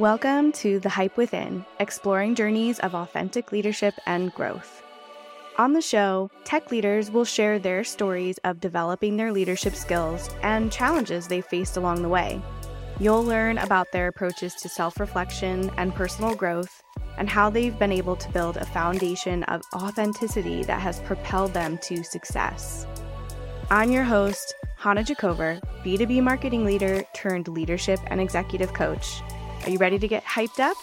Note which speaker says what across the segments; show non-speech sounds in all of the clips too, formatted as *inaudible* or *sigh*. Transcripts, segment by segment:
Speaker 1: Welcome to The Hype Within, exploring journeys of authentic leadership and growth. On the show, tech leaders will share their stories of developing their leadership skills and challenges they faced along the way. You'll learn about their approaches to self reflection and personal growth, and how they've been able to build a foundation of authenticity that has propelled them to success. I'm your host, Hana Jacover, B2B marketing leader turned leadership and executive coach. Are you ready to get hyped up?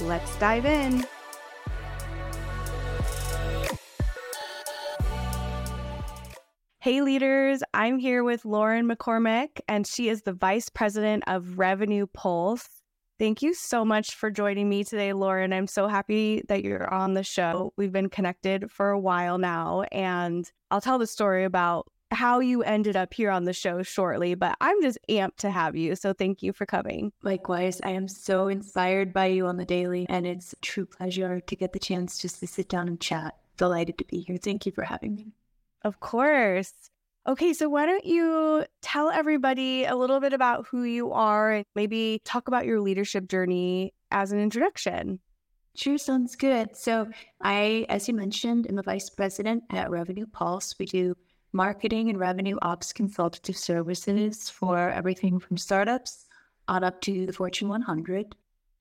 Speaker 1: Let's dive in. Hey, leaders, I'm here with Lauren McCormack, and she is the Vice President of Revenue Pulse. Thank you so much for joining me today, Lauren. I'm so happy that you're on the show. We've been connected for a while now, and I'll tell the story about how you ended up here on the show shortly, but I'm just amped to have you. So thank you for coming.
Speaker 2: Likewise, I am so inspired by you on the daily, and it's a true pleasure to get the chance just to sit down and chat. Delighted to be here. Thank you for having me.
Speaker 1: Of course. Okay, so why don't you tell everybody a little bit about who you are and maybe talk about your leadership journey as an introduction?
Speaker 2: Sure, sounds good. So, I, as you mentioned, am a vice president at Revenue Pulse. We do marketing and revenue ops consultative services for everything from startups on up to the Fortune 100.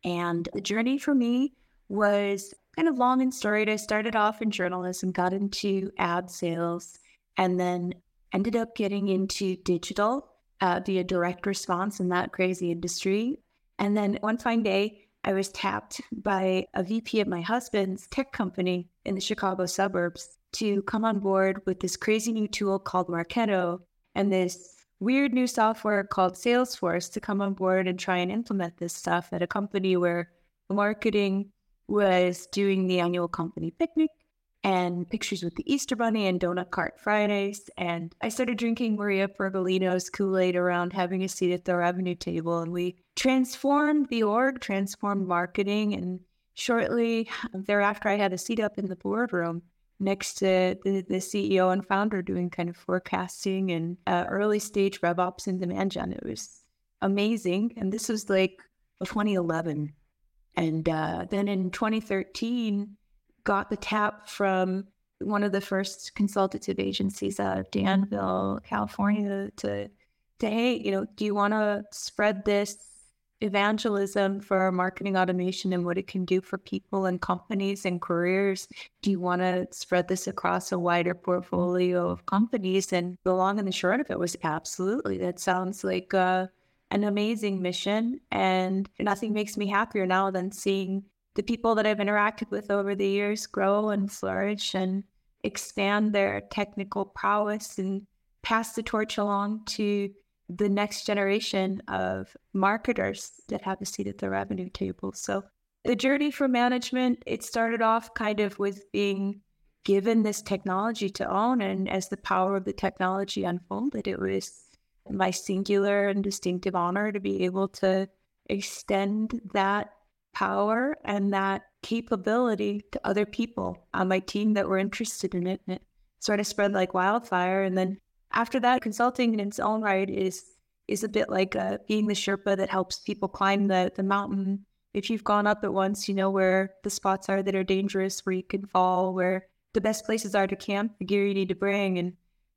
Speaker 2: And the journey for me was kind of long and storied. I started off in journalism, got into ad sales, and then ended up getting into digital uh, via direct response in that crazy industry. And then one fine day, I was tapped by a VP of my husband's tech company in the Chicago suburbs to come on board with this crazy new tool called Marketo and this weird new software called Salesforce to come on board and try and implement this stuff at a company where marketing was doing the annual company picnic and pictures with the Easter Bunny and Donut Cart Fridays. And I started drinking Maria Pergolino's Kool Aid around having a seat at the revenue table. And we transformed the org, transformed marketing. And shortly thereafter, I had a seat up in the boardroom next to the, the CEO and founder doing kind of forecasting and uh, early stage RevOps and demand gen. It was amazing. And this was like 2011. And uh, then in 2013, got the tap from one of the first consultative agencies out of Danville, California, to, to hey, you know, do you want to spread this evangelism for marketing automation and what it can do for people and companies and careers. Do you want to spread this across a wider portfolio of companies? And the long and the short of it was absolutely. That sounds like uh, an amazing mission. And nothing makes me happier now than seeing the people that I've interacted with over the years grow and flourish and expand their technical prowess and pass the torch along to the next generation of marketers that have a seat at the revenue table. So the journey for management, it started off kind of with being given this technology to own. And as the power of the technology unfolded, it was my singular and distinctive honor to be able to extend that power and that capability to other people on my team that were interested in it. And it sort of spread like wildfire. And then after that, consulting in its own right is is a bit like uh, being the Sherpa that helps people climb the the mountain. If you've gone up it once, you know where the spots are that are dangerous, where you can fall, where the best places are to camp, the gear you need to bring. And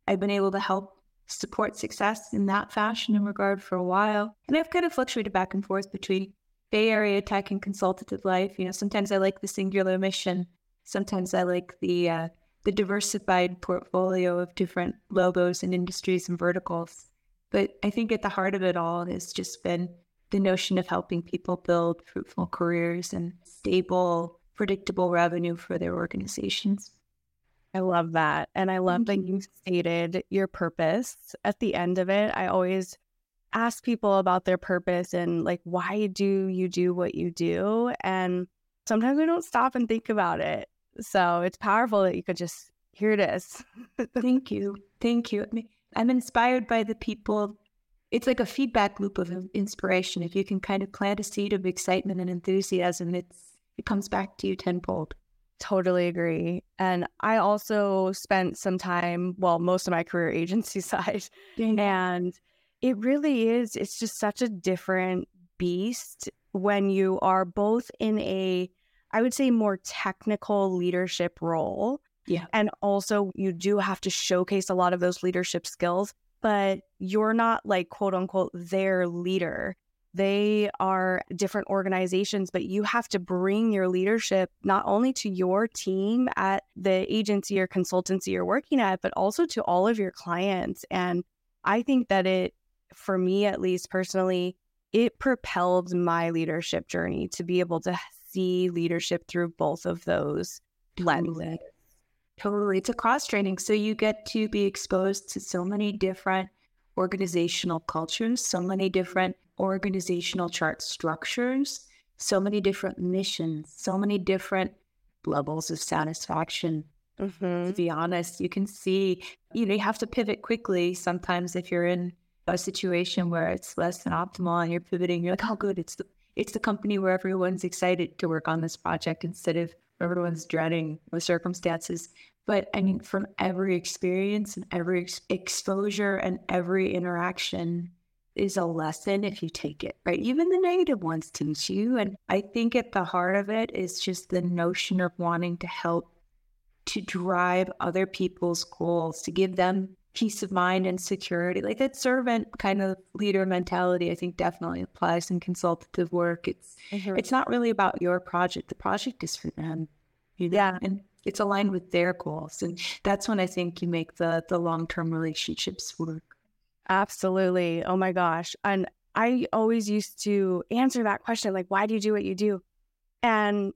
Speaker 2: I've been able to help support success in that fashion in regard for a while. And I've kind of fluctuated back and forth between Bay Area tech and consultative life. You know, sometimes I like the singular mission. Sometimes I like the uh, the diversified portfolio of different logos and industries and verticals. But I think at the heart of it all has just been the notion of helping people build fruitful careers and stable, predictable revenue for their organizations.
Speaker 1: I love that. And I love that you stated your purpose at the end of it. I always ask people about their purpose and like, why do you do what you do? And sometimes we don't stop and think about it. So it's powerful that you could just, here it is. *laughs*
Speaker 2: Thank you. Thank you. I'm inspired by the people. It's like a feedback loop of inspiration. If you can kind of plant a seed of excitement and enthusiasm, it's it comes back to you tenfold.
Speaker 1: Totally agree. And I also spent some time, well, most of my career *laughs* agency side, and it really is. It's just such a different beast when you are both in a, I would say, more technical leadership role.
Speaker 2: Yeah.
Speaker 1: And also, you do have to showcase a lot of those leadership skills, but you're not like quote unquote their leader. They are different organizations, but you have to bring your leadership not only to your team at the agency or consultancy you're working at, but also to all of your clients. And I think that it, for me at least personally, it propelled my leadership journey to be able to see leadership through both of those lenses.
Speaker 2: Totally. It's a cross training. So you get to be exposed to so many different organizational cultures, so many different organizational chart structures, so many different missions, so many different levels of satisfaction. Mm-hmm. To be honest, you can see, you know, you have to pivot quickly sometimes if you're in a situation where it's less than optimal and you're pivoting, you're like, oh, good, it's the it's the company where everyone's excited to work on this project instead of everyone's dreading the circumstances. But I mean, from every experience and every ex- exposure and every interaction is a lesson if you take it, right? Even the negative ones teach you. And I think at the heart of it is just the notion of wanting to help to drive other people's goals, to give them peace of mind and security. Like that servant kind of leader mentality, I think definitely applies in consultative work. It's mm-hmm. it's not really about your project. The project is for them. You know? Yeah. And it's aligned with their goals. And that's when I think you make the the long term relationships work.
Speaker 1: Absolutely. Oh my gosh. And I always used to answer that question, like, why do you do what you do? And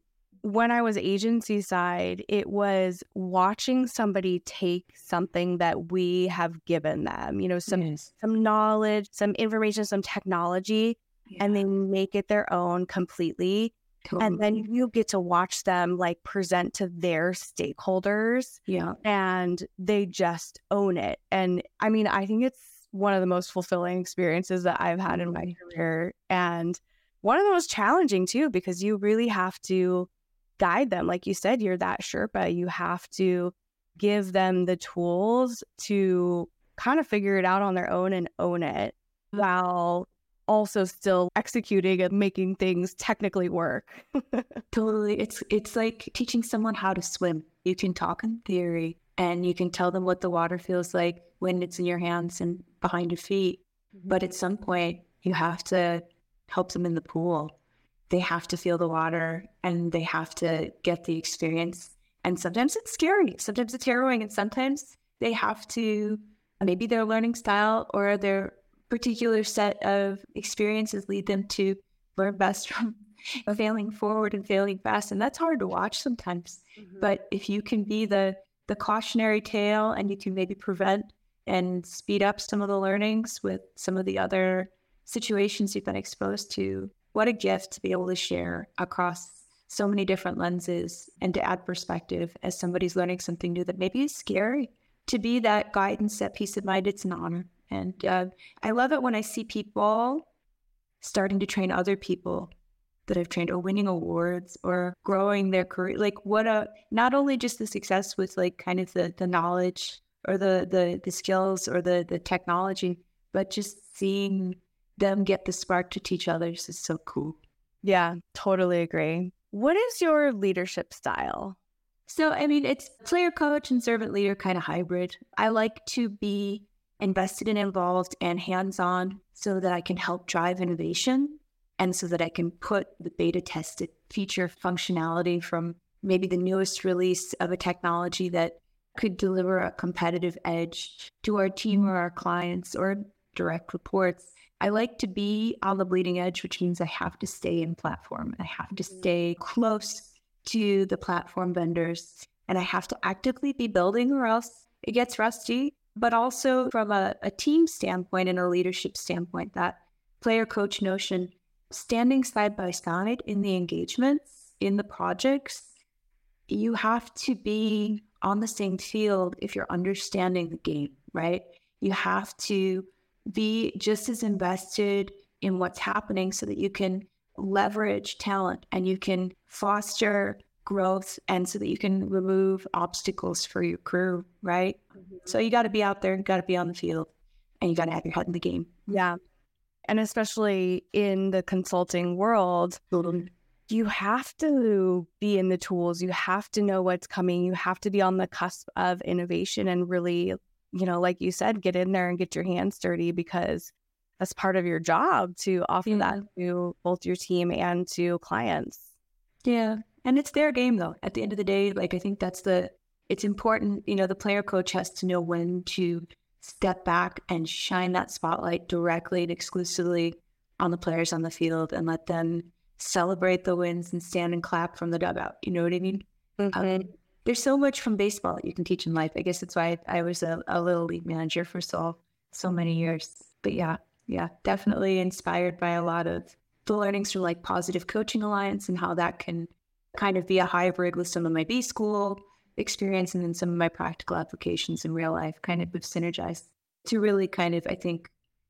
Speaker 1: when I was agency side, it was watching somebody take something that we have given them, you know, some yes. some knowledge, some information, some technology, yeah. and they make it their own completely. Totally. And then you get to watch them like present to their stakeholders.
Speaker 2: Yeah.
Speaker 1: And they just own it. And I mean, I think it's one of the most fulfilling experiences that I've had in my mm-hmm. career. And one of the most challenging too, because you really have to guide them. Like you said, you're that Sherpa. You have to give them the tools to kind of figure it out on their own and own it mm. while also still executing and making things technically work. *laughs*
Speaker 2: totally. It's it's like teaching someone how to swim. You can talk in theory and you can tell them what the water feels like when it's in your hands and behind your feet. Mm-hmm. But at some point you have to help them in the pool they have to feel the water and they have to get the experience. And sometimes it's scary, sometimes it's harrowing, and sometimes they have to, maybe their learning style or their particular set of experiences lead them to learn best *laughs* from failing forward and failing fast. And that's hard to watch sometimes. Mm-hmm. But if you can be the the cautionary tale and you can maybe prevent and speed up some of the learnings with some of the other situations you've been exposed to, what a gift to be able to share across so many different lenses and to add perspective as somebody's learning something new that maybe is scary. To be that guidance, that peace of mind, it's an honor. And uh, I love it when I see people starting to train other people that I've trained or winning awards or growing their career. Like what a not only just the success with like kind of the the knowledge or the the the skills or the the technology, but just seeing them get the spark to teach others is so cool.
Speaker 1: Yeah, totally agree. What is your leadership style?
Speaker 2: So, I mean, it's player coach and servant leader kind of hybrid. I like to be invested and involved and hands on so that I can help drive innovation and so that I can put the beta tested feature functionality from maybe the newest release of a technology that could deliver a competitive edge to our team mm. or our clients or direct reports I like to be on the bleeding edge, which means I have to stay in platform. I have to mm-hmm. stay close to the platform vendors and I have to actively be building or else it gets rusty. But also from a, a team standpoint and a leadership standpoint, that player coach notion, standing side by side in the engagements, in the projects, you have to be on the same field if you're understanding the game, right? You have to be just as invested in what's happening so that you can leverage talent and you can foster growth and so that you can remove obstacles for your crew, right? Mm-hmm. So you got to be out there, you got to be on the field, and you got to have your head in the game.
Speaker 1: Yeah. And especially in the consulting world, you have to be in the tools, you have to know what's coming, you have to be on the cusp of innovation and really, you know, like you said, get in there and get your hands dirty because that's part of your job to offer yeah. that to both your team and to clients.
Speaker 2: Yeah. And it's their game though. At the end of the day, like I think that's the it's important, you know, the player coach has to know when to step back and shine that spotlight directly and exclusively on the players on the field and let them celebrate the wins and stand and clap from the dugout. You know what I mean? Mm-hmm. Um, there's so much from baseball that you can teach in life. I guess that's why I, was a, a, little league manager for so so many years. But yeah, yeah, definitely inspired by a lot of the learnings from like Positive Coaching Alliance and how that can kind of be a hybrid with some of my B school experience and then some of my practical applications in real life kind of synergized to really kind of, I think,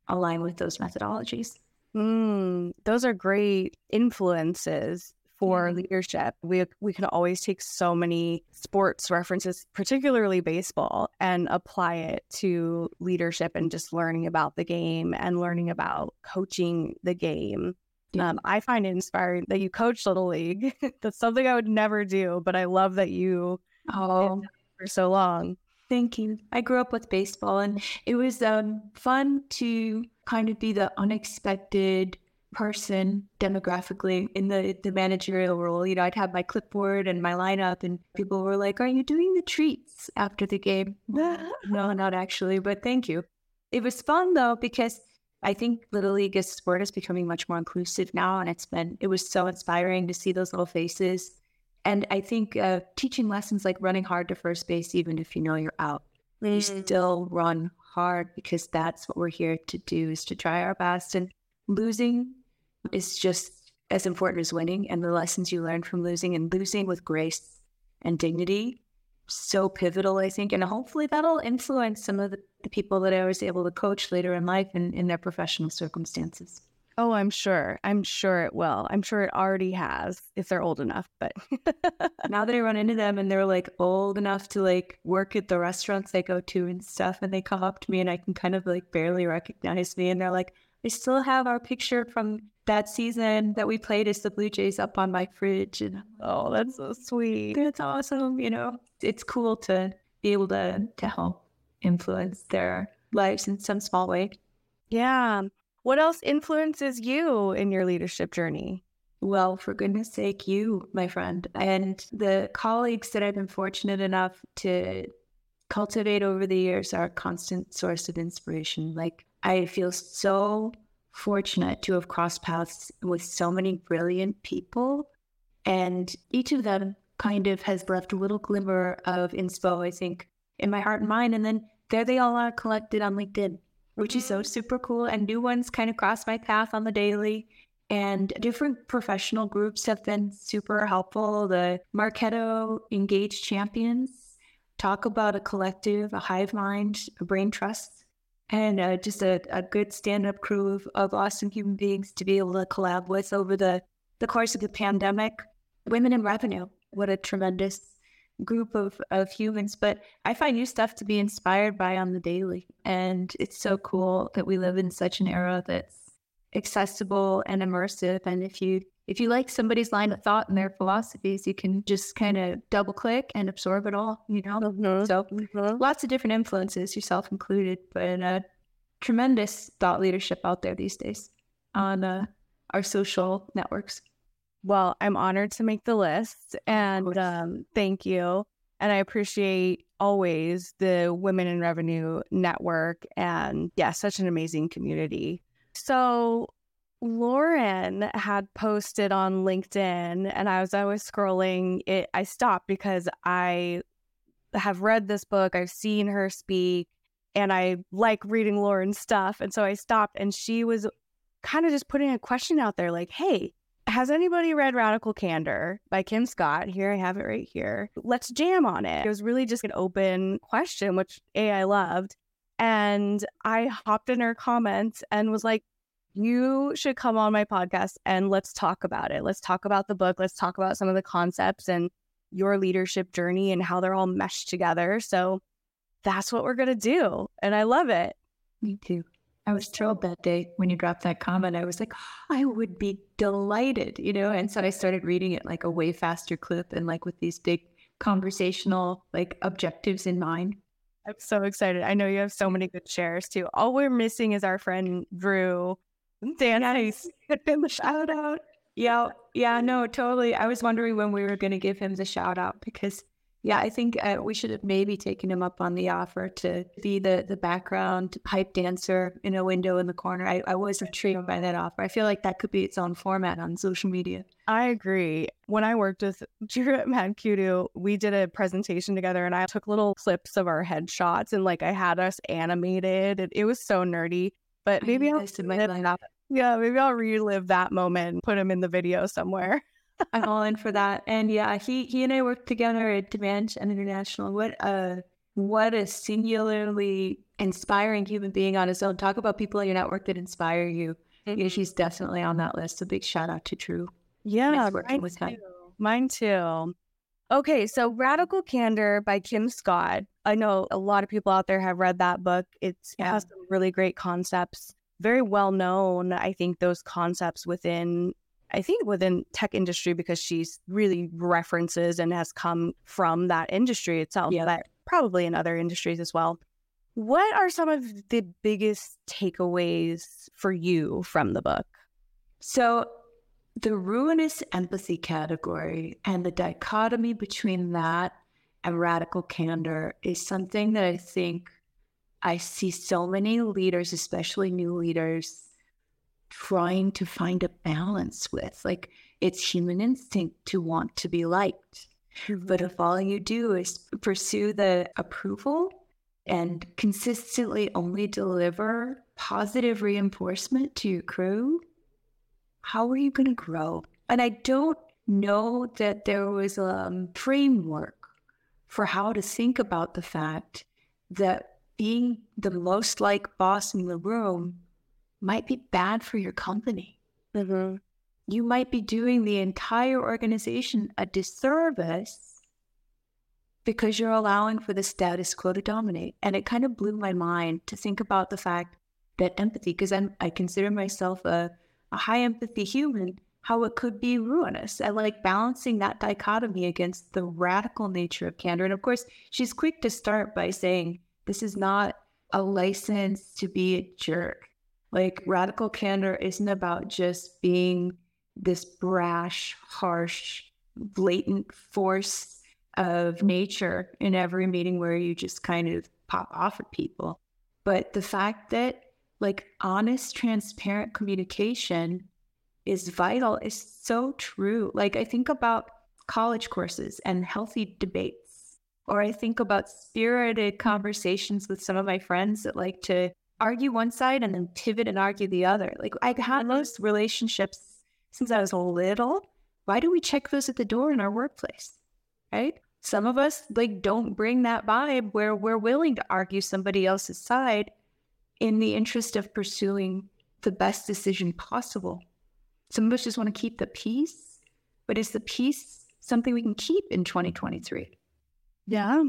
Speaker 2: align with those methodologies.
Speaker 1: Mm, those are great influences for leadership. We we can always take so many sports references, particularly baseball, and apply it to leadership and just learning about the game and learning about coaching the game. Yeah. Um, I find it inspiring that you coach little league. *laughs* That's something I would never do, but I love that you oh for so long.
Speaker 2: Thank you. I grew up with baseball, and it was um, fun to kind of be the unexpected person demographically in the the managerial role. You know, I'd have my clipboard and my lineup, and people were like, "Are you doing the treats after the game?" *laughs* no, not actually, but thank you. It was fun though because I think Little League as sport is becoming much more inclusive now, and it's been it was so inspiring to see those little faces. And I think uh, teaching lessons like running hard to first base, even if you know you're out, mm. you still run hard because that's what we're here to do is to try our best. And losing is just as important as winning and the lessons you learn from losing and losing with grace and dignity so pivotal i think and hopefully that'll influence some of the, the people that i was able to coach later in life and in their professional circumstances.
Speaker 1: Oh i'm sure. I'm sure it will. I'm sure it already has if they're old enough but *laughs*
Speaker 2: now that i run into them and they're like old enough to like work at the restaurants they go to and stuff and they come up to me and i can kind of like barely recognize me and they're like I still have our picture from that season that we played as the Blue Jays up on my fridge. And
Speaker 1: oh, that's so sweet.
Speaker 2: That's awesome. You know, it's cool to be able to to help influence their lives in some small way.
Speaker 1: Yeah. What else influences you in your leadership journey?
Speaker 2: Well, for goodness sake, you, my friend, and the colleagues that I've been fortunate enough to cultivate over the years are a constant source of inspiration. Like I feel so fortunate to have crossed paths with so many brilliant people. And each of them kind of has left a little glimmer of inspo, I think, in my heart and mind. And then there they all are collected on LinkedIn, which is so mm-hmm. super cool. And new ones kind of cross my path on the daily. And different professional groups have been super helpful. The Marketo Engage Champions talk about a collective, a hive mind, a brain trust and uh, just a, a good stand-up crew of, of awesome human beings to be able to collab with over the, the course of the pandemic. Women in revenue, what a tremendous group of, of humans. But I find new stuff to be inspired by on the daily. And it's so cool that we live in such an era that's accessible and immersive. And if you if you like somebody's line of thought and their philosophies, you can just kind of double click and absorb it all, you know? Mm-hmm. So mm-hmm. lots of different influences, yourself included, but uh, tremendous thought leadership out there these days on uh, our social networks.
Speaker 1: Well, I'm honored to make the list and um, thank you. And I appreciate always the Women in Revenue Network and yeah, such an amazing community. So Lauren had posted on LinkedIn, and I was scrolling, it I stopped because I have read this book, I've seen her speak, and I like reading Lauren's stuff. And so I stopped, and she was kind of just putting a question out there like, hey, has anybody read Radical Candor by Kim Scott? Here, I have it right here. Let's jam on it. It was really just an open question, which A, I loved. And I hopped in her comments and was like, you should come on my podcast and let's talk about it. Let's talk about the book. Let's talk about some of the concepts and your leadership journey and how they're all meshed together. So that's what we're going to do. And I love it.
Speaker 2: Me too. I was thrilled that day when you dropped that comment. I was like, *gasps* I would be delighted, you know? And so I started reading it like a way faster clip and like with these big conversational like objectives in mind.
Speaker 1: I'm so excited. I know you have so many good shares too. All we're missing is our friend Drew.
Speaker 2: Dan, nice. Give him a shout out. Yeah, yeah, no, totally. I was wondering when we were going to give him the shout out because yeah, I think uh, we should have maybe taken him up on the offer to be the the background pipe dancer in a window in the corner. I, I was intrigued by that offer. I feel like that could be its own format on social media.
Speaker 1: I agree. When I worked with Drew at MadKudu, we did a presentation together and I took little clips of our headshots and like I had us animated. It was so nerdy. But maybe I'll yeah, maybe I'll relive that moment and put him in the video somewhere. *laughs*
Speaker 2: I'm all in for that. And yeah, he he and I worked together at DemandGen International. What a what a singularly inspiring human being on his own. Talk about people in your network that inspire you. Mm-hmm. Yeah, she's definitely on that list. A big shout out to Drew.
Speaker 1: Yeah, nice working with him. Mine too. Okay, so Radical Candor by Kim Scott. I know a lot of people out there have read that book. It's, yeah. It has some really great concepts. Very well known, I think, those concepts within I think within tech industry because she's really references and has come from that industry itself, yeah. but probably in other industries as well. What are some of the biggest takeaways for you from the book?
Speaker 2: So, the ruinous empathy category and the dichotomy between that and radical candor is something that I think I see so many leaders, especially new leaders, trying to find a balance with. Like it's human instinct to want to be liked. Mm-hmm. But if all you do is pursue the approval and consistently only deliver positive reinforcement to your crew, how are you going to grow? And I don't know that there was a framework for how to think about the fact that being the most like boss in the room might be bad for your company. Mm-hmm. You might be doing the entire organization a disservice because you're allowing for the status quo to dominate. And it kind of blew my mind to think about the fact that empathy, because I consider myself a, a high empathy human, how it could be ruinous. And like balancing that dichotomy against the radical nature of candor. And of course, she's quick to start by saying, this is not a license to be a jerk. Like radical candor isn't about just being this brash, harsh, blatant force of nature in every meeting where you just kind of pop off at people. But the fact that like honest, transparent communication is vital is so true. Like I think about college courses and healthy debates, or I think about spirited conversations with some of my friends that like to argue one side and then pivot and argue the other. Like I've had those relationships since I was little. Why do we check those at the door in our workplace? Right? Some of us like don't bring that vibe where we're willing to argue somebody else's side in the interest of pursuing the best decision possible. Some of us just want to keep the peace, but is the peace something we can keep in 2023?
Speaker 1: Yeah,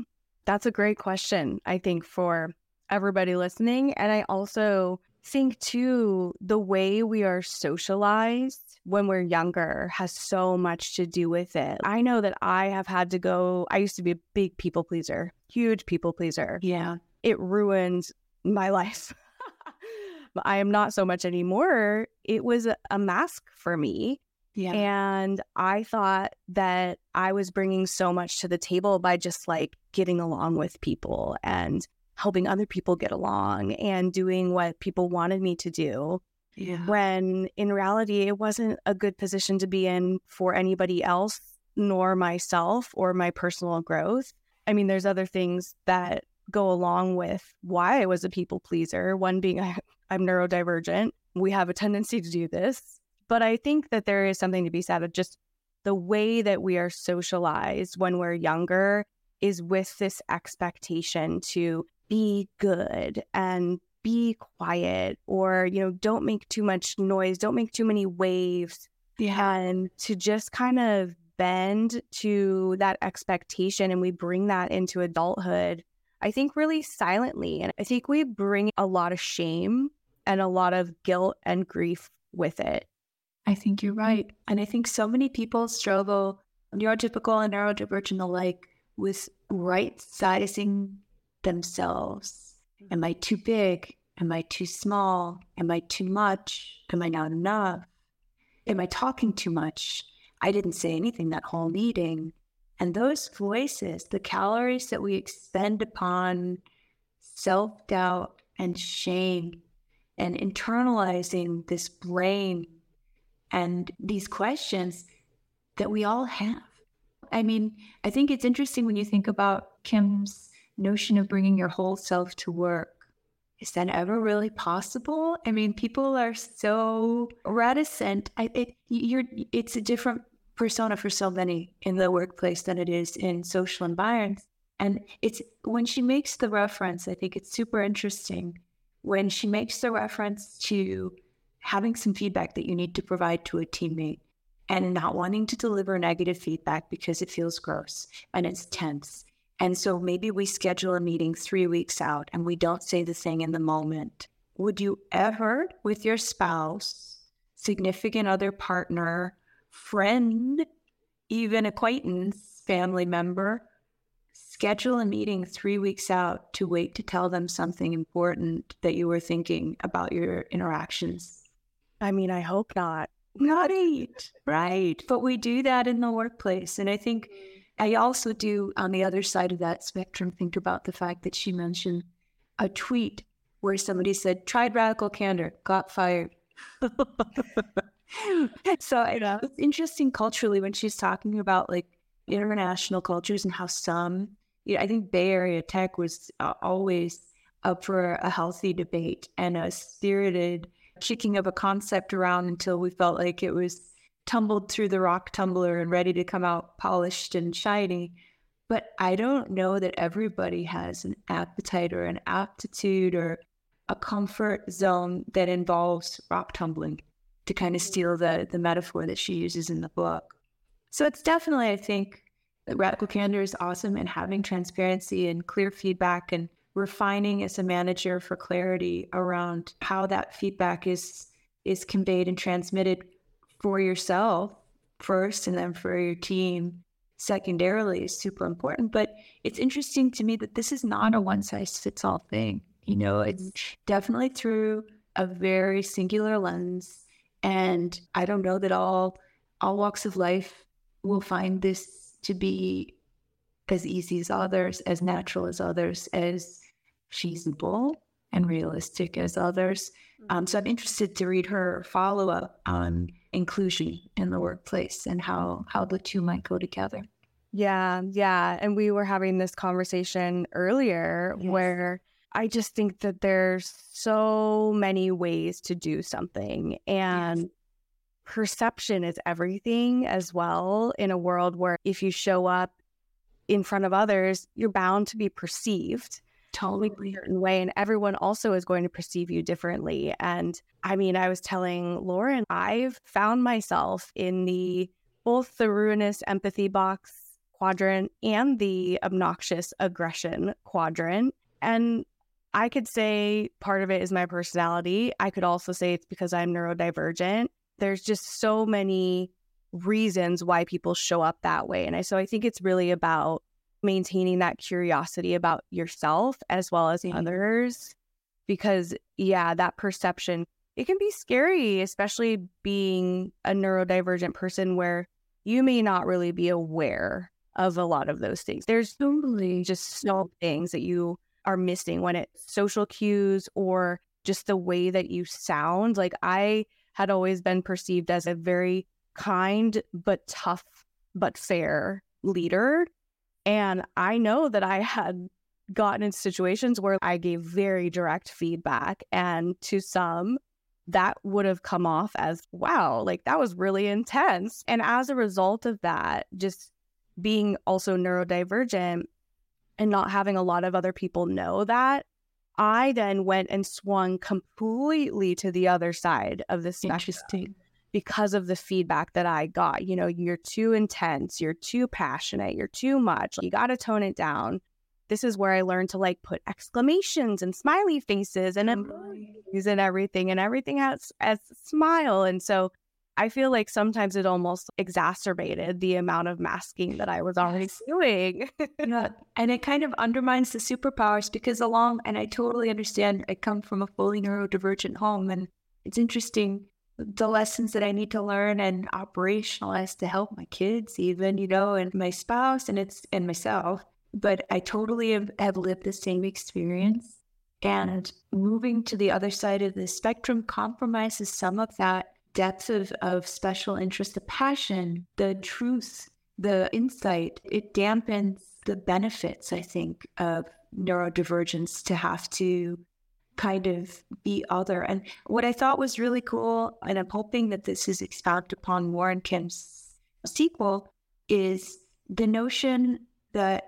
Speaker 1: that's a great question, I think, for everybody listening. And I also think, too, the way we are socialized when we're younger has so much to do with it. I know that I have had to go, I used to be a big people pleaser, huge people pleaser.
Speaker 2: Yeah.
Speaker 1: It ruined my life. *laughs* I am not so much anymore. It was a mask for me. Yeah. And I thought that I was bringing so much to the table by just like getting along with people and helping other people get along and doing what people wanted me to do. Yeah. When in reality, it wasn't a good position to be in for anybody else, nor myself or my personal growth. I mean, there's other things that go along with why I was a people pleaser. One being I, *laughs* I'm neurodivergent. We have a tendency to do this. But I think that there is something to be said of just the way that we are socialized when we're younger is with this expectation to be good and be quiet or you know don't make too much noise don't make too many waves yeah. and to just kind of bend to that expectation and we bring that into adulthood i think really silently and i think we bring a lot of shame and a lot of guilt and grief with it.
Speaker 2: I think you're mm-hmm. right. And I think so many people struggle, neurotypical and neurodivergent alike, with right sizing themselves. Am I too big? Am I too small? Am I too much? Am I not enough? Am I talking too much? I didn't say anything that whole meeting. And those voices, the calories that we expend upon self doubt and shame and internalizing this brain and these questions that we all have. I mean, I think it's interesting when you think about Kim's notion of bringing your whole self to work. Is that ever really possible? I mean, people are so reticent. I, it, you're, it's a different persona for so many in the workplace than it is in social environments. And it's when she makes the reference, I think it's super interesting when she makes the reference to having some feedback that you need to provide to a teammate and not wanting to deliver negative feedback because it feels gross and it's tense and so maybe we schedule a meeting three weeks out and we don't say the thing in the moment. Would you ever, with your spouse, significant other partner, friend, even acquaintance, family member, schedule a meeting three weeks out to wait to tell them something important that you were thinking about your interactions?
Speaker 1: I mean, I hope not.
Speaker 2: Right, right. But we do that in the workplace. And I think I also do, on the other side of that spectrum, think about the fact that she mentioned a tweet where somebody said, tried radical candor, got fired. *laughs* *laughs* so yeah. it's interesting culturally when she's talking about like international cultures and how some, you know, I think Bay Area tech was uh, always up for a healthy debate and a spirited kicking of a concept around until we felt like it was tumbled through the rock tumbler and ready to come out polished and shiny. But I don't know that everybody has an appetite or an aptitude or a comfort zone that involves rock tumbling to kind of steal the, the metaphor that she uses in the book. So it's definitely, I think, radical candor is awesome and having transparency and clear feedback and refining as a manager for clarity around how that feedback is is conveyed and transmitted for yourself first and then for your team secondarily is super important. But it's interesting to me that this is not a one size fits all thing. You know, it's mm-hmm. definitely through a very singular lens. And I don't know that all all walks of life will find this to be as easy as others, as natural as others, as feasible and realistic as others. Um, so I'm interested to read her follow up on inclusion in the workplace and how how the two might go together.
Speaker 1: Yeah, yeah, and we were having this conversation earlier yes. where I just think that there's so many ways to do something and yes. perception is everything as well in a world where if you show up in front of others, you're bound to be perceived totally a certain way and everyone also is going to perceive you differently and i mean i was telling lauren i've found myself in the both the ruinous empathy box quadrant and the obnoxious aggression quadrant and i could say part of it is my personality i could also say it's because i'm neurodivergent. There's just so many reasons why people show up that way and I, so i think it's really about maintaining that curiosity about yourself as well as mm-hmm. others because yeah that perception it can be scary especially being a neurodivergent person where you may not really be aware of a lot of those things. There's totally. just small things that you are missing when it's social cues or just the way that you sound like i had always been perceived as a very kind but tough but fair leader and I know that I had gotten in situations where I gave very direct feedback. And to some, that would have come off as, wow, like that was really intense. And as a result of that, just being also neurodivergent and not having a lot of other people know that, I then went and swung completely to the other side of the spectrum because of the feedback that I got. You know, you're too intense, you're too passionate, you're too much. You got to tone it down. this is where I learned to like put exclamations and smiley faces and oh, emojis and everything, and everything has a smile. And so I feel like sometimes it almost exacerbated the amount of masking that I was already doing.
Speaker 2: yeah. *laughs* And it kind of undermines the superpowers because along, and I totally understand, I come from a fully neurodivergent home. And it's interesting the lessons that I need to learn and operationalize to help my kids, even, you know, and my spouse and it's and myself. But I totally have, have lived the same experience. And moving to the other side of the spectrum compromises some of that depth of, of special interest, the passion, the truth, the insight. It dampens the benefits, I think, of neurodivergence to have to kind of be other. And what I thought was really cool, and I'm hoping that this is expounded upon more in Kim's sequel, is the notion that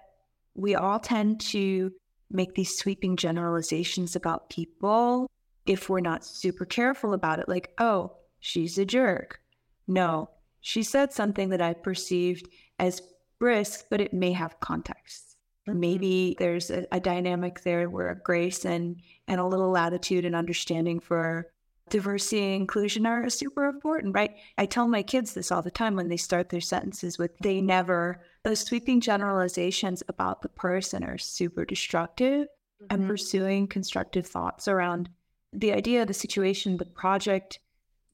Speaker 2: we all tend to make these sweeping generalizations about people if we're not super careful about it. Like, oh, she's a jerk. No, she said something that I perceived as brisk, but it may have context. Mm-hmm. Maybe there's a, a, dynamic there where grace and and a little latitude and understanding for diversity and inclusion are super important, right? I tell my kids this all the time when they start their sentences with they never those sweeping generalizations about the person are super destructive mm-hmm. and pursuing constructive thoughts around the idea, the situation, the project,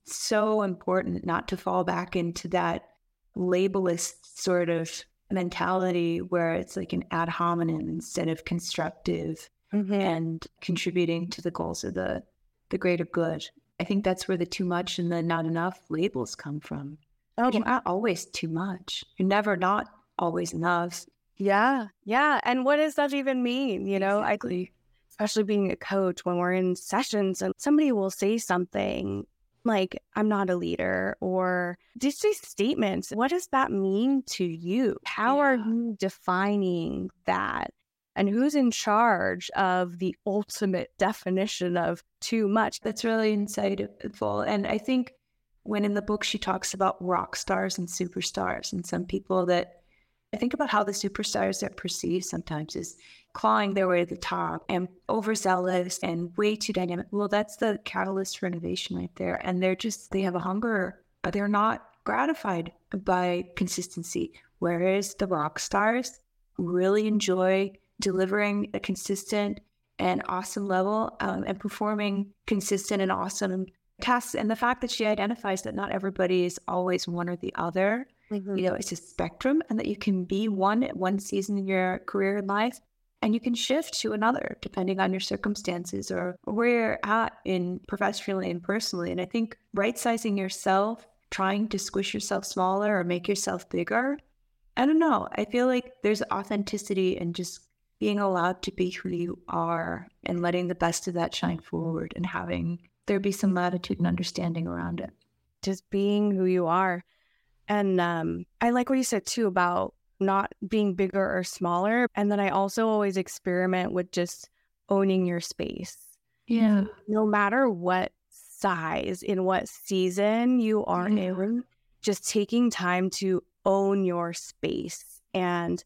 Speaker 2: so important not to fall back into that labelist sort of mentality where it's like an ad hominem instead of constructive mm-hmm. and contributing to the goals of the the greater good. I think that's where the too much and the not enough labels come from. Oh, You're not always too much. You're never not always enough.
Speaker 1: Yeah. Yeah. And what does that even mean? You know, exactly. I especially being a coach when we're in sessions and somebody will say something like I'm not a leader or just these statements. What does that mean to you? How yeah. are you defining that? And who's in charge of the ultimate definition of too much?
Speaker 2: That's really insightful. And I think when in the book she talks about rock stars and superstars and some people that I think about how the superstars are perceived sometimes is clawing their way to the top and overzealous and way too dynamic. Well, that's the catalyst for innovation right there. And they're just, they have a hunger, but they're not gratified by consistency. Whereas the rock stars really enjoy delivering a consistent and awesome level um, and performing consistent and awesome tasks. And the fact that she identifies that not everybody is always one or the other. Mm-hmm. You know, it's a spectrum, and that you can be one at one season in your career in life, and you can shift to another depending on your circumstances or where you're at in professionally and personally. And I think right sizing yourself, trying to squish yourself smaller or make yourself bigger, I don't know. I feel like there's authenticity and just being allowed to be who you are and letting the best of that shine forward and having there be some latitude and understanding around it.
Speaker 1: Just being who you are. And um, I like what you said too about not being bigger or smaller. And then I also always experiment with just owning your space.
Speaker 2: Yeah.
Speaker 1: No matter what size, in what season you are yeah. in, just taking time to own your space and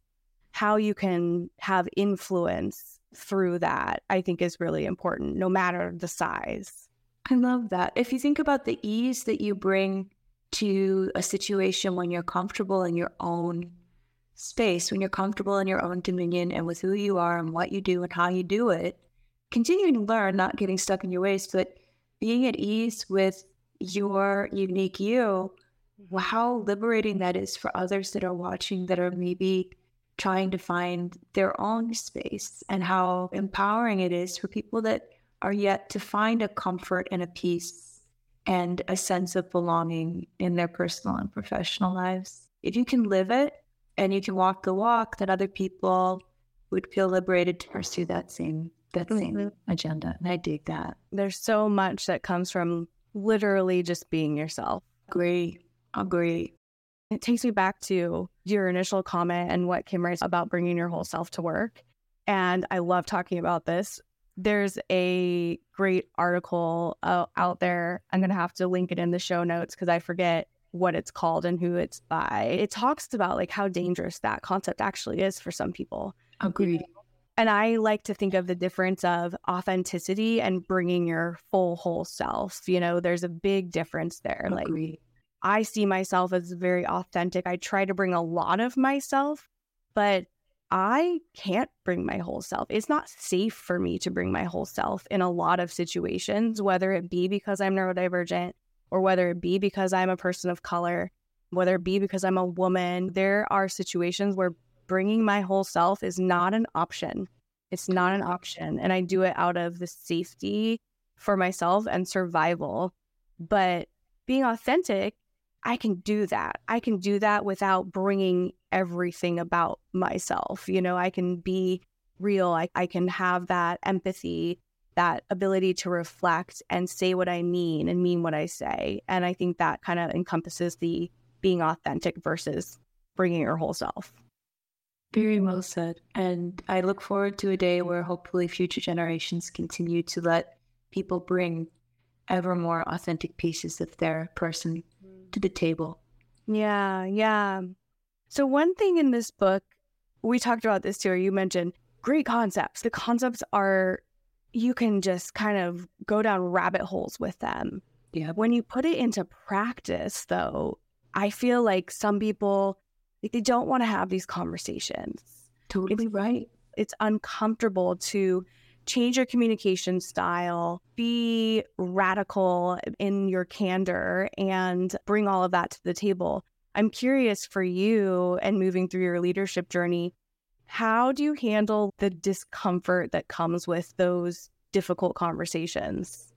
Speaker 1: how you can have influence through that, I think is really important, no matter the size.
Speaker 2: I love that. If you think about the ease that you bring to a situation when you're comfortable in your own space, when you're comfortable in your own dominion and with who you are and what you do and how you do it, continuing to learn, not getting stuck in your ways, but being at ease with your unique you, how liberating that is for others that are watching that are maybe trying to find their own space and how empowering it is for people that are yet to find a comfort and a peace and a sense of belonging in their personal and professional lives. If you can live it, and you can walk the walk that other people would feel liberated to pursue that same that same mm-hmm. agenda. And I dig that.
Speaker 1: There's so much that comes from literally just being yourself.
Speaker 2: Agree. Agree.
Speaker 1: It takes me back to your initial comment and what Kim writes about bringing your whole self to work. And I love talking about this. There's a great article uh, out there. I'm going to have to link it in the show notes because I forget what it's called and who it's by. It talks about like how dangerous that concept actually is for some people.
Speaker 2: Agreed.
Speaker 1: And I like to think of the difference of authenticity and bringing your full whole self. You know, there's a big difference there.
Speaker 2: Agreed.
Speaker 1: Like I see myself as very authentic. I try to bring a lot of myself, but I can't bring my whole self. It's not safe for me to bring my whole self in a lot of situations, whether it be because I'm neurodivergent or whether it be because I'm a person of color, whether it be because I'm a woman. There are situations where bringing my whole self is not an option. It's not an option. And I do it out of the safety for myself and survival. But being authentic, I can do that. I can do that without bringing everything about myself. You know, I can be real. I, I can have that empathy, that ability to reflect and say what I mean and mean what I say. And I think that kind of encompasses the being authentic versus bringing your whole self.
Speaker 2: Very well said. And I look forward to a day where hopefully future generations continue to let people bring ever more authentic pieces of their person to the table.
Speaker 1: Yeah, yeah. So, one thing in this book, we talked about this too, or you mentioned great concepts. The concepts are, you can just kind of go down rabbit holes with them.
Speaker 2: Yeah.
Speaker 1: When you put it into practice, though, I feel like some people like they don't want to have these conversations.
Speaker 2: Totally
Speaker 1: it's,
Speaker 2: right.
Speaker 1: It's uncomfortable to change your communication style, be radical in your candor, and bring all of that to the table. I'm curious for you and moving through your leadership journey, how do you handle the discomfort that comes with those difficult conversations?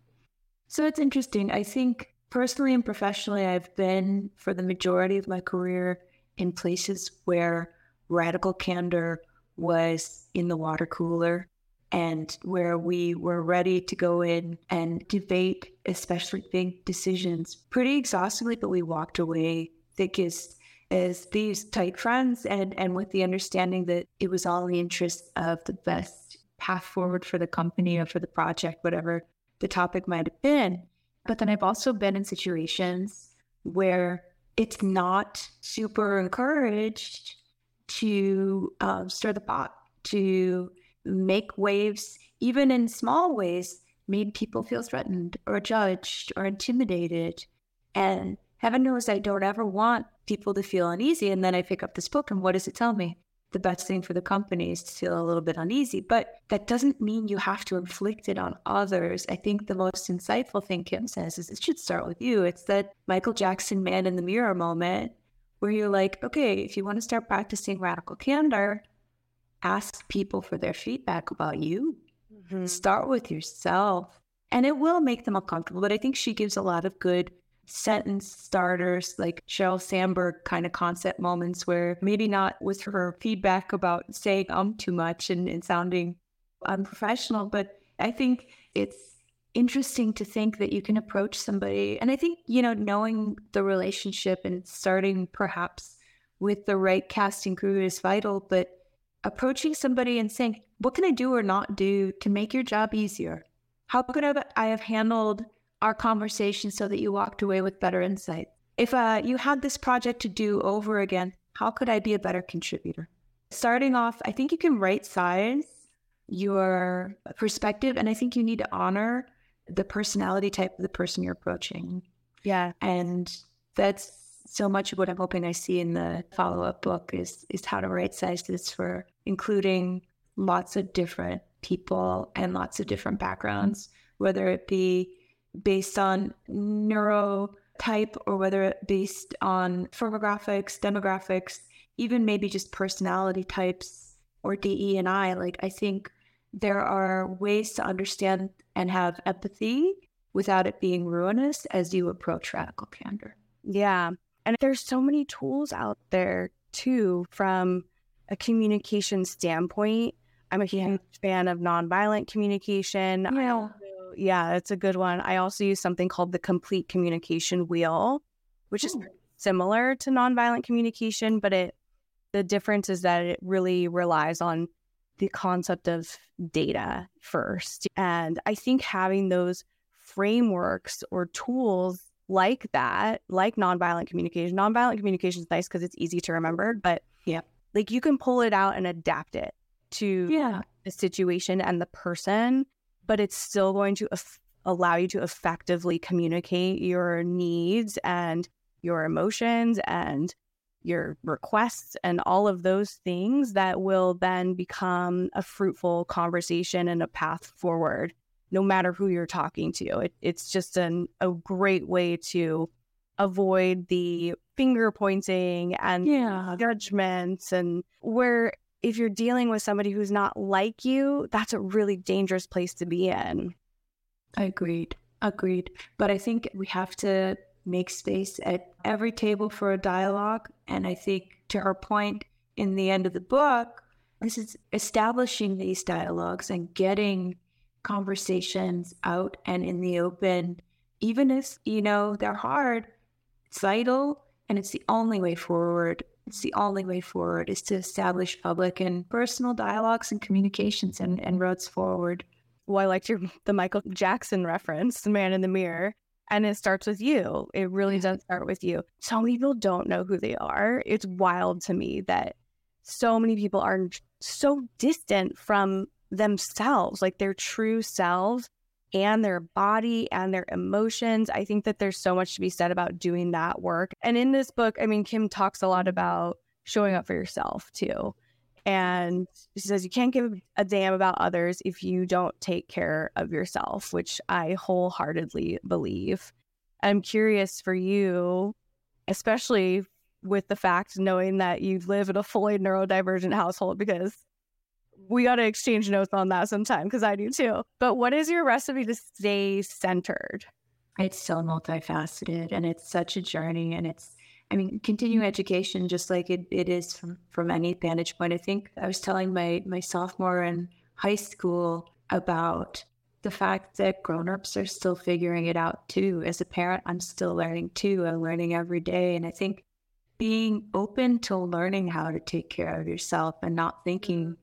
Speaker 2: So it's interesting. I think personally and professionally, I've been for the majority of my career in places where radical candor was in the water cooler and where we were ready to go in and debate, especially big decisions, pretty exhaustively, but we walked away thick as, as these tight friends and, and with the understanding that it was all in the interest of the best path forward for the company or for the project, whatever the topic might have been. But then I've also been in situations where it's not super encouraged to um, stir the pot, to make waves, even in small ways, made people feel threatened or judged or intimidated. And heaven knows I don't ever want people to feel uneasy. And then I pick up this book, and what does it tell me? the best thing for the company is to feel a little bit uneasy. But that doesn't mean you have to inflict it on others. I think the most insightful thing Kim says is it should start with you. It's that Michael Jackson man in the mirror moment where you're like, okay, if you want to start practicing radical candor, ask people for their feedback about you. Mm-hmm. Start with yourself. And it will make them uncomfortable. But I think she gives a lot of good sentence starters, like Sheryl Sandberg kind of concept moments where maybe not with her feedback about saying um too much and, and sounding unprofessional, but I think it's interesting to think that you can approach somebody. And I think, you know, knowing the relationship and starting perhaps with the right casting crew is vital, but approaching somebody and saying, what can I do or not do to make your job easier? How could I have handled our conversation so that you walked away with better insight. If uh, you had this project to do over again, how could I be a better contributor? Starting off, I think you can right size your perspective, and I think you need to honor the personality type of the person you're approaching.
Speaker 1: Yeah.
Speaker 2: And that's so much of what I'm hoping I see in the follow up book is is how to right size this for including lots of different people and lots of different backgrounds, whether it be based on neurotype or whether it based on firmographics, demographics, even maybe just personality types or DE and I. Like, I think there are ways to understand and have empathy without it being ruinous as you approach radical candor.
Speaker 1: Yeah. And there's so many tools out there too from a communication standpoint. I'm a huge fan of nonviolent communication.
Speaker 2: Yeah
Speaker 1: yeah, it's a good one. I also use something called the complete communication wheel, which is oh. similar to nonviolent communication, but it the difference is that it really relies on the concept of data first. And I think having those frameworks or tools like that, like nonviolent communication, nonviolent communication is nice because it's easy to remember, but
Speaker 2: yeah,
Speaker 1: like you can pull it out and adapt it to
Speaker 2: yeah
Speaker 1: the situation and the person, but it's still going to af- allow you to effectively communicate your needs and your emotions and your requests and all of those things that will then become a fruitful conversation and a path forward no matter who you're talking to it, it's just an, a great way to avoid the finger pointing and
Speaker 2: yeah.
Speaker 1: judgments and where if you're dealing with somebody who's not like you that's a really dangerous place to be in
Speaker 2: agreed agreed but i think we have to make space at every table for a dialogue. And I think to her point in the end of the book, this is establishing these dialogues and getting conversations out and in the open, even if, you know, they're hard, it's vital and it's the only way forward. It's the only way forward is to establish public and personal dialogues and communications and, and roads forward.
Speaker 1: Well, I liked your the Michael Jackson reference, the man in the mirror and it starts with you. It really does start with you. So many people don't know who they are. It's wild to me that so many people are so distant from themselves, like their true selves and their body and their emotions. I think that there's so much to be said about doing that work. And in this book, I mean, Kim talks a lot about showing up for yourself too. And she says, you can't give a damn about others if you don't take care of yourself, which I wholeheartedly believe. I'm curious for you, especially with the fact knowing that you live in a fully neurodivergent household, because we got to exchange notes on that sometime because I do too. But what is your recipe to stay centered?
Speaker 2: It's so multifaceted and it's such a journey and it's I mean, continuing mm-hmm. education, just like it, it is from, from any vantage point. I think I was telling my, my sophomore in high school about the fact that grown-ups are still figuring it out too. As a parent, I'm still learning too. I'm learning every day. And I think being open to learning how to take care of yourself and not thinking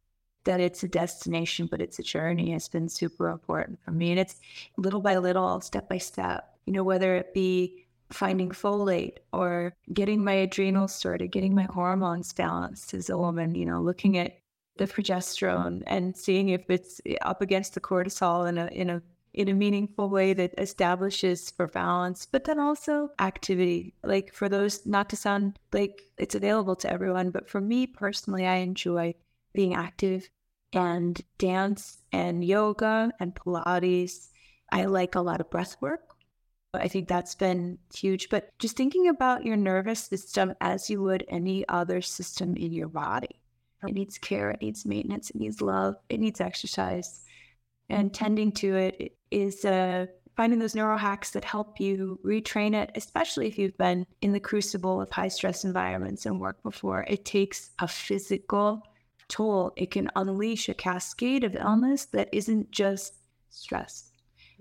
Speaker 2: that it's a destination, but it's a journey has been super important for me. And it's little by little, step by step, you know, whether it be finding folate or getting my adrenals sorted, getting my hormones balanced as a woman, you know, looking at the progesterone and seeing if it's up against the cortisol in a in a in a meaningful way that establishes for balance, but then also activity. Like for those, not to sound like it's available to everyone, but for me personally, I enjoy being active and dance and yoga and Pilates. I like a lot of breath work. I think that's been huge. But just thinking about your nervous system as you would any other system in your body. It needs care, it needs maintenance, it needs love, it needs exercise. And tending to it is uh, finding those neural hacks that help you retrain it, especially if you've been in the crucible of high stress environments and work before. It takes a physical toll, it can unleash a cascade of illness that isn't just stress.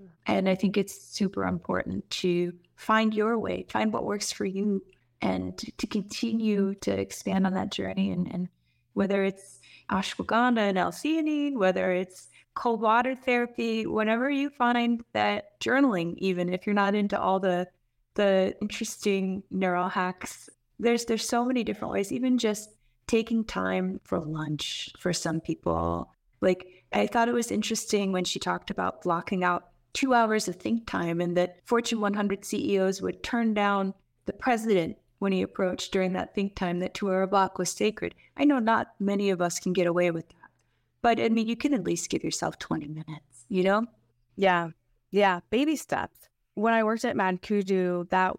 Speaker 2: Mm-hmm. And I think it's super important to find your way, find what works for you, and to continue mm-hmm. to expand on that journey. And, and whether it's ashwagandha and L-theanine, whether it's cold water therapy, whenever you find that journaling, even if you're not into all the the interesting neural hacks, there's there's so many different ways. Even just taking time for lunch for some people. Like I thought it was interesting when she talked about blocking out two hours of think time and that Fortune 100 CEOs would turn down the president when he approached during that think time that two hour block was sacred. I know not many of us can get away with that. But I mean, you can at least give yourself 20 minutes, you know?
Speaker 1: Yeah. Yeah. Baby steps. When I worked at MadKudu, that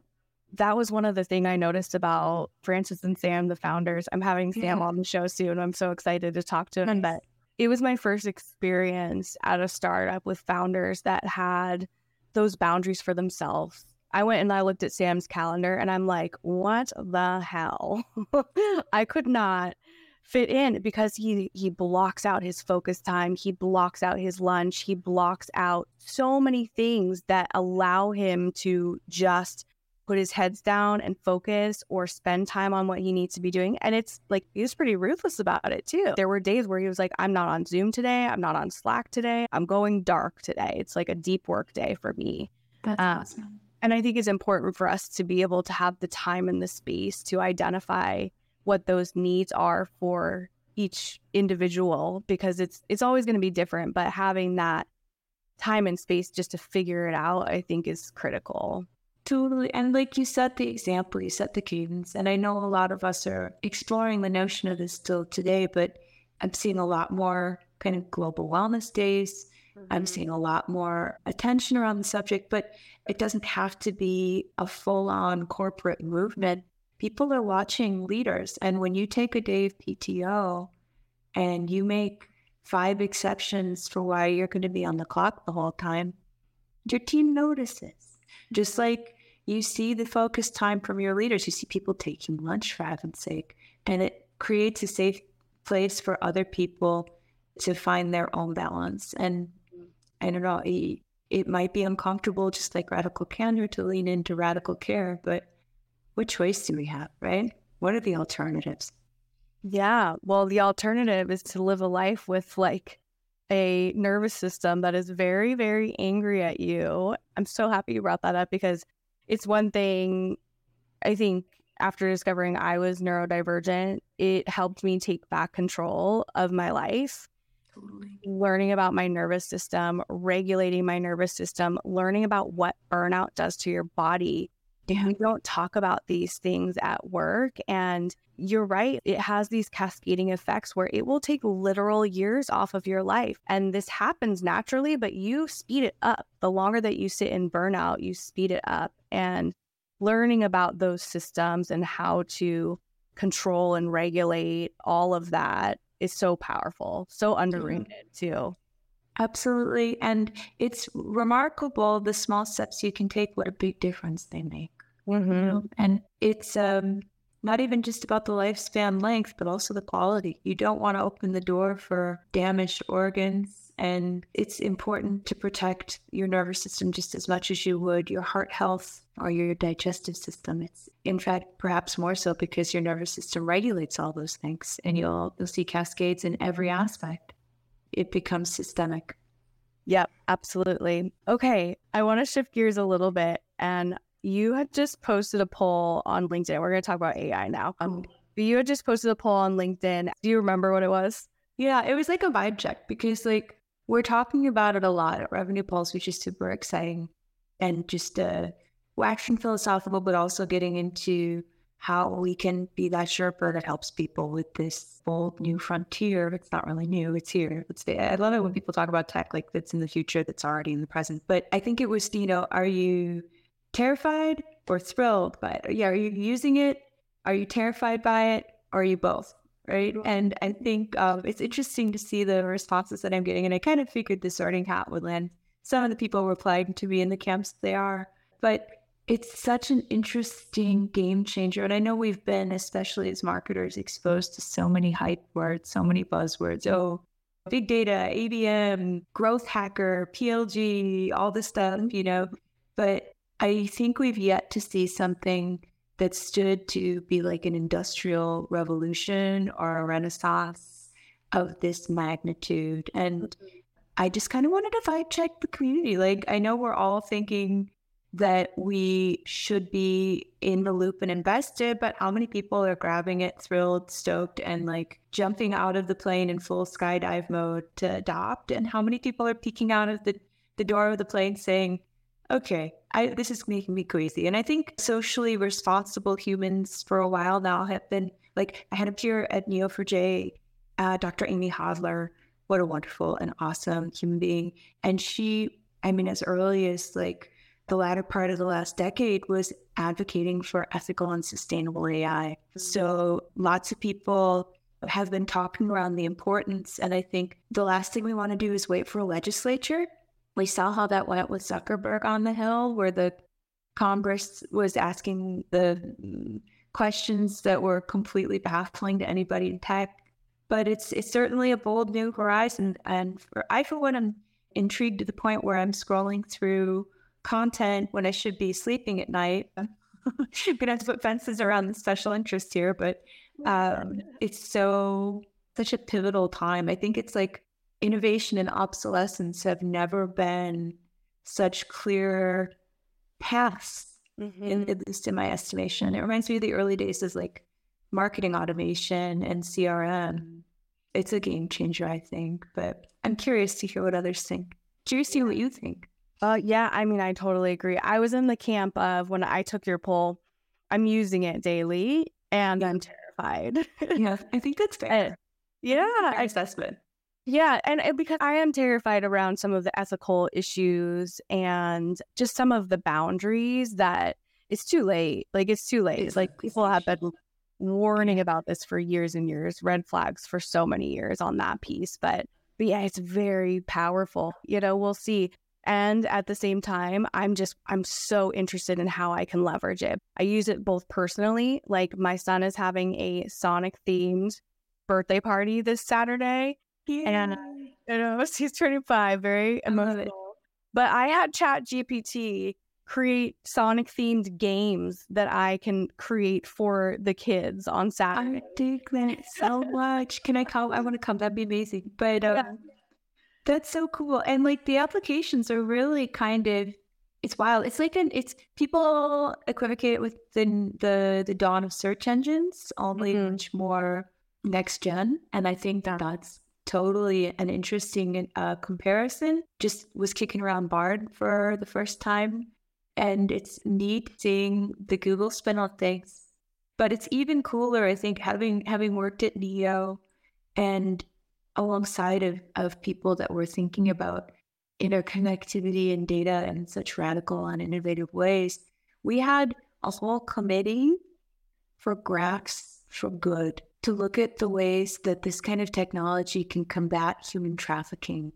Speaker 1: that was one of the things I noticed about Francis and Sam, the founders. I'm having Sam yeah. on the show soon. I'm so excited to talk to him. But it was my first experience at a startup with founders that had those boundaries for themselves. I went and I looked at Sam's calendar and I'm like, what the hell? *laughs* I could not fit in because he he blocks out his focus time, he blocks out his lunch, he blocks out so many things that allow him to just put his heads down and focus or spend time on what he needs to be doing. And it's like he was pretty ruthless about it too. There were days where he was like, I'm not on Zoom today. I'm not on Slack today. I'm going dark today. It's like a deep work day for me.
Speaker 2: That's um, awesome.
Speaker 1: And I think it's important for us to be able to have the time and the space to identify what those needs are for each individual because it's it's always going to be different but having that time and space just to figure it out i think is critical
Speaker 2: Totally. And like you set the example, you set the cadence. And I know a lot of us are exploring the notion of this still today, but I'm seeing a lot more kind of global wellness days. Mm-hmm. I'm seeing a lot more attention around the subject, but it doesn't have to be a full on corporate movement. People are watching leaders. And when you take a day of PTO and you make five exceptions for why you're going to be on the clock the whole time, your team notices just like you see the focus time from your leaders, you see people taking lunch for heaven's sake, and it creates a safe place for other people to find their own balance. And I don't know, it, it might be uncomfortable, just like radical candor, to lean into radical care, but what choice do we have, right? What are the alternatives?
Speaker 1: Yeah. Well, the alternative is to live a life with like a nervous system that is very, very angry at you. I'm so happy you brought that up because it's one thing I think after discovering I was neurodivergent, it helped me take back control of my life. Totally. Learning about my nervous system, regulating my nervous system, learning about what burnout does to your body. We don't talk about these things at work. And you're right. It has these cascading effects where it will take literal years off of your life. And this happens naturally, but you speed it up. The longer that you sit in burnout, you speed it up. And learning about those systems and how to control and regulate all of that is so powerful, so underrated too.
Speaker 2: Absolutely. And it's remarkable the small steps you can take, what a big difference they make. Mm-hmm. You know? And it's um not even just about the lifespan length, but also the quality. You don't want to open the door for damaged organs. And it's important to protect your nervous system just as much as you would your heart health or your digestive system. It's in fact perhaps more so because your nervous system regulates all those things and you'll you'll see cascades in every aspect. It becomes systemic.
Speaker 1: Yep, absolutely. Okay, I want to shift gears a little bit and you had just posted a poll on LinkedIn. We're going to talk about AI now. Um, but you had just posted a poll on LinkedIn. Do you remember what it was?
Speaker 2: Yeah, it was like a vibe check because like we're talking about it a lot at Revenue Pulse, which is super exciting and just uh, waxing philosophical, but also getting into how we can be that Sherpa that helps people with this bold new frontier. It's not really new; it's here. It's I love it when people talk about tech like that's in the future, that's already in the present. But I think it was, you know, are you terrified or thrilled by it? Yeah, are you using it? Are you terrified by it? Or are you both? Right. And I think um, it's interesting to see the responses that I'm getting. And I kind of figured the sorting hat would land. Some of the people replying to me in the camps they are. But it's such an interesting game changer. And I know we've been, especially as marketers, exposed to so many hype words, so many buzzwords. Oh, big data, ABM, growth hacker, PLG, all this stuff, you know. But I think we've yet to see something that stood to be like an industrial revolution or a renaissance of this magnitude. And mm-hmm. I just kind of wanted to fight check the community. Like, I know we're all thinking that we should be in the loop and invested, but how many people are grabbing it, thrilled, stoked, and like jumping out of the plane in full skydive mode to adopt? And how many people are peeking out of the, the door of the plane saying, okay, I, this is making me crazy. And I think socially responsible humans for a while now have been like, I had a peer at Neo4j, uh, Dr. Amy Hodler. What a wonderful and awesome human being. And she, I mean, as early as like the latter part of the last decade, was advocating for ethical and sustainable AI. Mm-hmm. So lots of people have been talking around the importance. And I think the last thing we want to do is wait for a legislature we saw how that went with Zuckerberg on the Hill, where the Congress was asking the questions that were completely baffling to anybody in tech. But it's it's certainly a bold new horizon, and for, I, for one, am intrigued to the point where I'm scrolling through content when I should be sleeping at night. I'm *laughs* gonna have to put fences around the special interest here, but um, it's so such a pivotal time. I think it's like innovation and obsolescence have never been such clear paths, mm-hmm. in, at least in my estimation. It reminds me of the early days as like marketing automation and CRM. it's a game changer, I think. But I'm curious to hear what others think. Curious to hear what you think.
Speaker 1: Uh, yeah, I mean, I totally agree. I was in the camp of when I took your poll, I'm using it daily and I'm terrified.
Speaker 2: yeah, I think that's *laughs* fair.
Speaker 1: yeah,
Speaker 2: fair assessment.
Speaker 1: Yeah, and, and because I am terrified around some of the ethical issues and just some of the boundaries that it's too late. Like it's too late. It's like people have been warning about this for years and years, red flags for so many years on that piece. But but yeah, it's very powerful. You know, we'll see. And at the same time, I'm just, I'm so interested in how I can leverage it. I use it both personally, like my son is having a Sonic themed birthday party this Saturday. Yeah. And you know, *laughs* he's 25, very emotional. But I had Chat GPT create Sonic themed games that I can create for the kids on Saturday.
Speaker 2: I dig that so much. Can I come? I want to come. That'd be amazing. But um, yeah. that's so cool. And like the applications are really kind of it's wild. It's like an it's people equivocate with the the the dawn of search engines, only mm-hmm. much more next gen. And I think that that's totally an interesting uh, comparison. Just was kicking around Bard for the first time and it's neat seeing the Google spin on things. But it's even cooler, I think, having having worked at Neo and alongside of, of people that were thinking about interconnectivity and data in such radical and innovative ways, we had a whole committee for graphs for good to look at the ways that this kind of technology can combat human trafficking,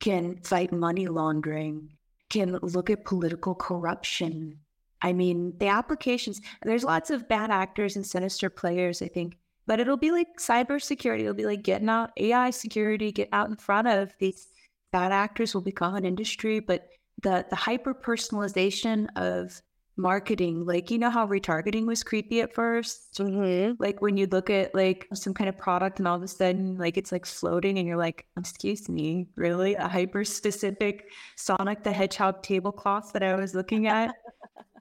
Speaker 2: can fight money laundering, can look at political corruption. I mean, the applications, there's lots of bad actors and sinister players, I think, but it'll be like cybersecurity. It'll be like getting out AI security, get out in front of these bad actors will become an industry, but the, the hyper personalization of marketing. Like, you know how retargeting was creepy at 1st mm-hmm. Like when you look at like some kind of product and all of a sudden like it's like floating and you're like, excuse me, really? A hyper specific Sonic the Hedgehog tablecloth that I was looking at?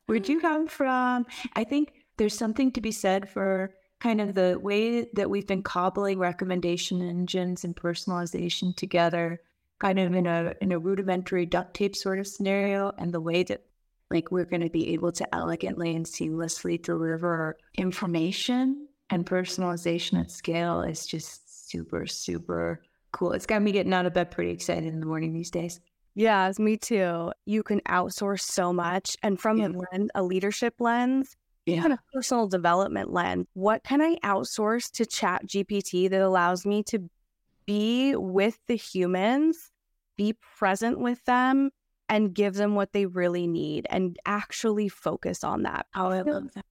Speaker 2: Where'd you come from? I think there's something to be said for kind of the way that we've been cobbling recommendation engines and personalization together kind of in a in a rudimentary duct tape sort of scenario and the way that like we're going to be able to elegantly and seamlessly deliver information and personalization at scale is just super, super cool. It's got me getting out of bed pretty excited in the morning these days.
Speaker 1: Yeah, me too. You can outsource so much. And from yeah. a, lens, a leadership lens, yeah. kind of personal development lens, what can I outsource to Chat GPT that allows me to be with the humans, be present with them, and give them what they really need and actually focus on that.
Speaker 2: Oh, I love that.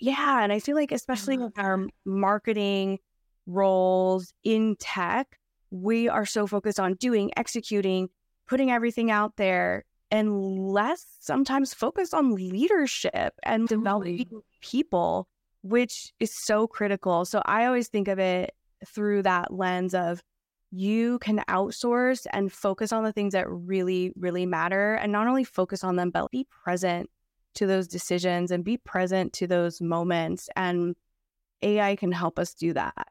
Speaker 1: Yeah. And I feel like, especially with our marketing roles in tech, we are so focused on doing, executing, putting everything out there, and less sometimes focused on leadership and totally. developing people, which is so critical. So I always think of it through that lens of you can outsource and focus on the things that really, really matter. And not only focus on them, but be present to those decisions and be present to those moments. And AI can help us do that.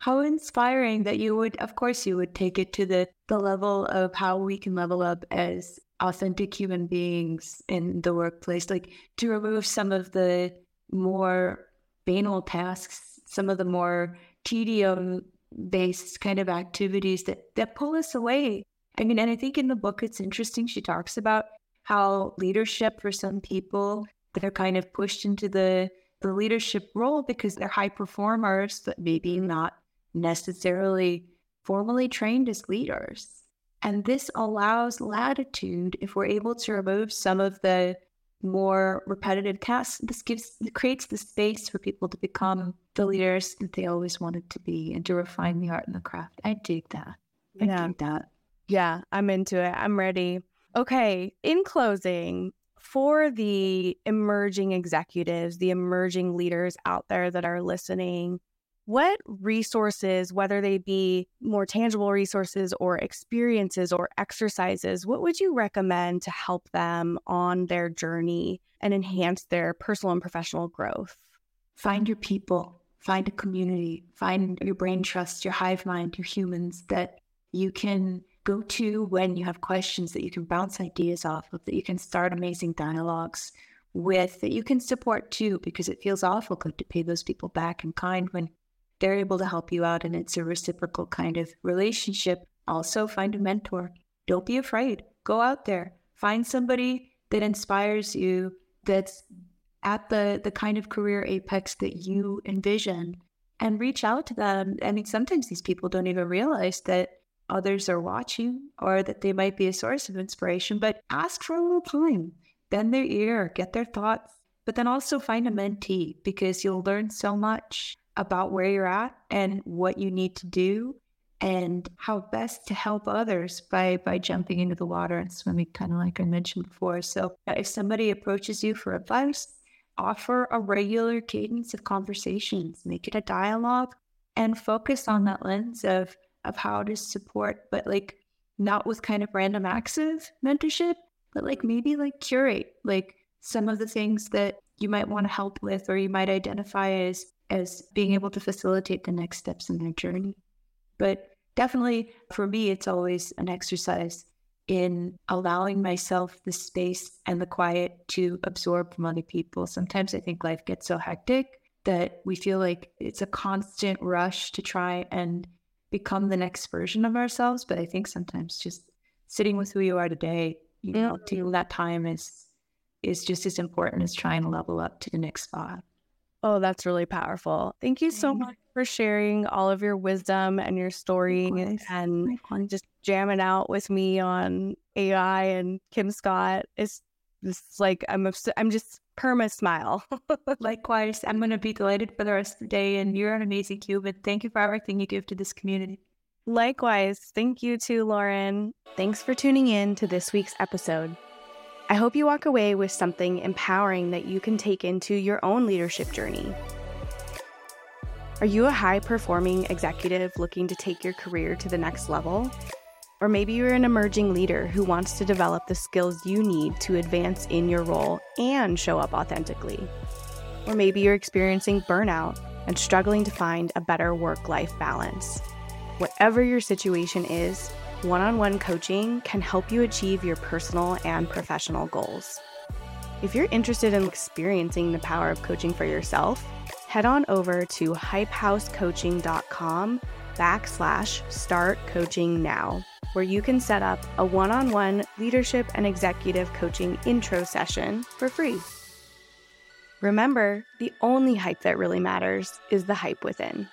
Speaker 2: How inspiring that you would, of course, you would take it to the, the level of how we can level up as authentic human beings in the workplace, like to remove some of the more banal tasks, some of the more tedium based kind of activities that that pull us away. I mean, and I think in the book it's interesting. She talks about how leadership for some people they're kind of pushed into the the leadership role because they're high performers, but maybe not necessarily formally trained as leaders. And this allows latitude if we're able to remove some of the more repetitive tasks. This gives creates the space for people to become the mm-hmm. leaders that they always wanted to be and to refine the art and the craft. I dig that. I yeah. dig that.
Speaker 1: Yeah, I'm into it. I'm ready. Okay, in closing, for the emerging executives, the emerging leaders out there that are listening, what resources, whether they be more tangible resources or experiences or exercises, what would you recommend to help them on their journey and enhance their personal and professional growth?
Speaker 2: Find your people find a community, find your brain trust, your hive mind, your humans that you can go to when you have questions that you can bounce ideas off of, that you can start amazing dialogues with, that you can support too, because it feels awful good to pay those people back in kind when they're able to help you out and it's a reciprocal kind of relationship. Also, find a mentor. Don't be afraid. Go out there. Find somebody that inspires you, that's at the the kind of career apex that you envision and reach out to them. I mean, sometimes these people don't even realize that others are watching or that they might be a source of inspiration, but ask for a little time, bend their ear, get their thoughts, but then also find a mentee because you'll learn so much about where you're at and what you need to do and how best to help others by by jumping into the water and swimming kind of like I mentioned before. So if somebody approaches you for advice, offer a regular cadence of conversations, make it a dialogue, and focus on that lens of of how to support, but like not with kind of random acts of mentorship, but like maybe like curate like some of the things that you might want to help with or you might identify as as being able to facilitate the next steps in their journey. But definitely for me it's always an exercise in allowing myself the space and the quiet to absorb from other people. Sometimes I think life gets so hectic that we feel like it's a constant rush to try and become the next version of ourselves. But I think sometimes just sitting with who you are today, you know, taking that time is is just as important as trying to level up to the next spot.
Speaker 1: Oh, that's really powerful. Thank you so much for sharing all of your wisdom and your story and just jamming out with me on AI and Kim Scott. It's just like I'm I'm just perma smile. *laughs*
Speaker 2: Likewise, I'm going to be delighted for the rest of the day. And you're an amazing human. Thank you for everything you give to this community.
Speaker 1: Likewise, thank you too, Lauren. Thanks for tuning in to this week's episode. I hope you walk away with something empowering that you can take into your own leadership journey. Are you a high performing executive looking to take your career to the next level? Or maybe you're an emerging leader who wants to develop the skills you need to advance in your role and show up authentically. Or maybe you're experiencing burnout and struggling to find a better work life balance. Whatever your situation is, one on one coaching can help you achieve your personal and professional goals. If you're interested in experiencing the power of coaching for yourself, head on over to hypehousecoaching.com backslash start coaching now, where you can set up a one on one leadership and executive coaching intro session for free. Remember, the only hype that really matters is the hype within.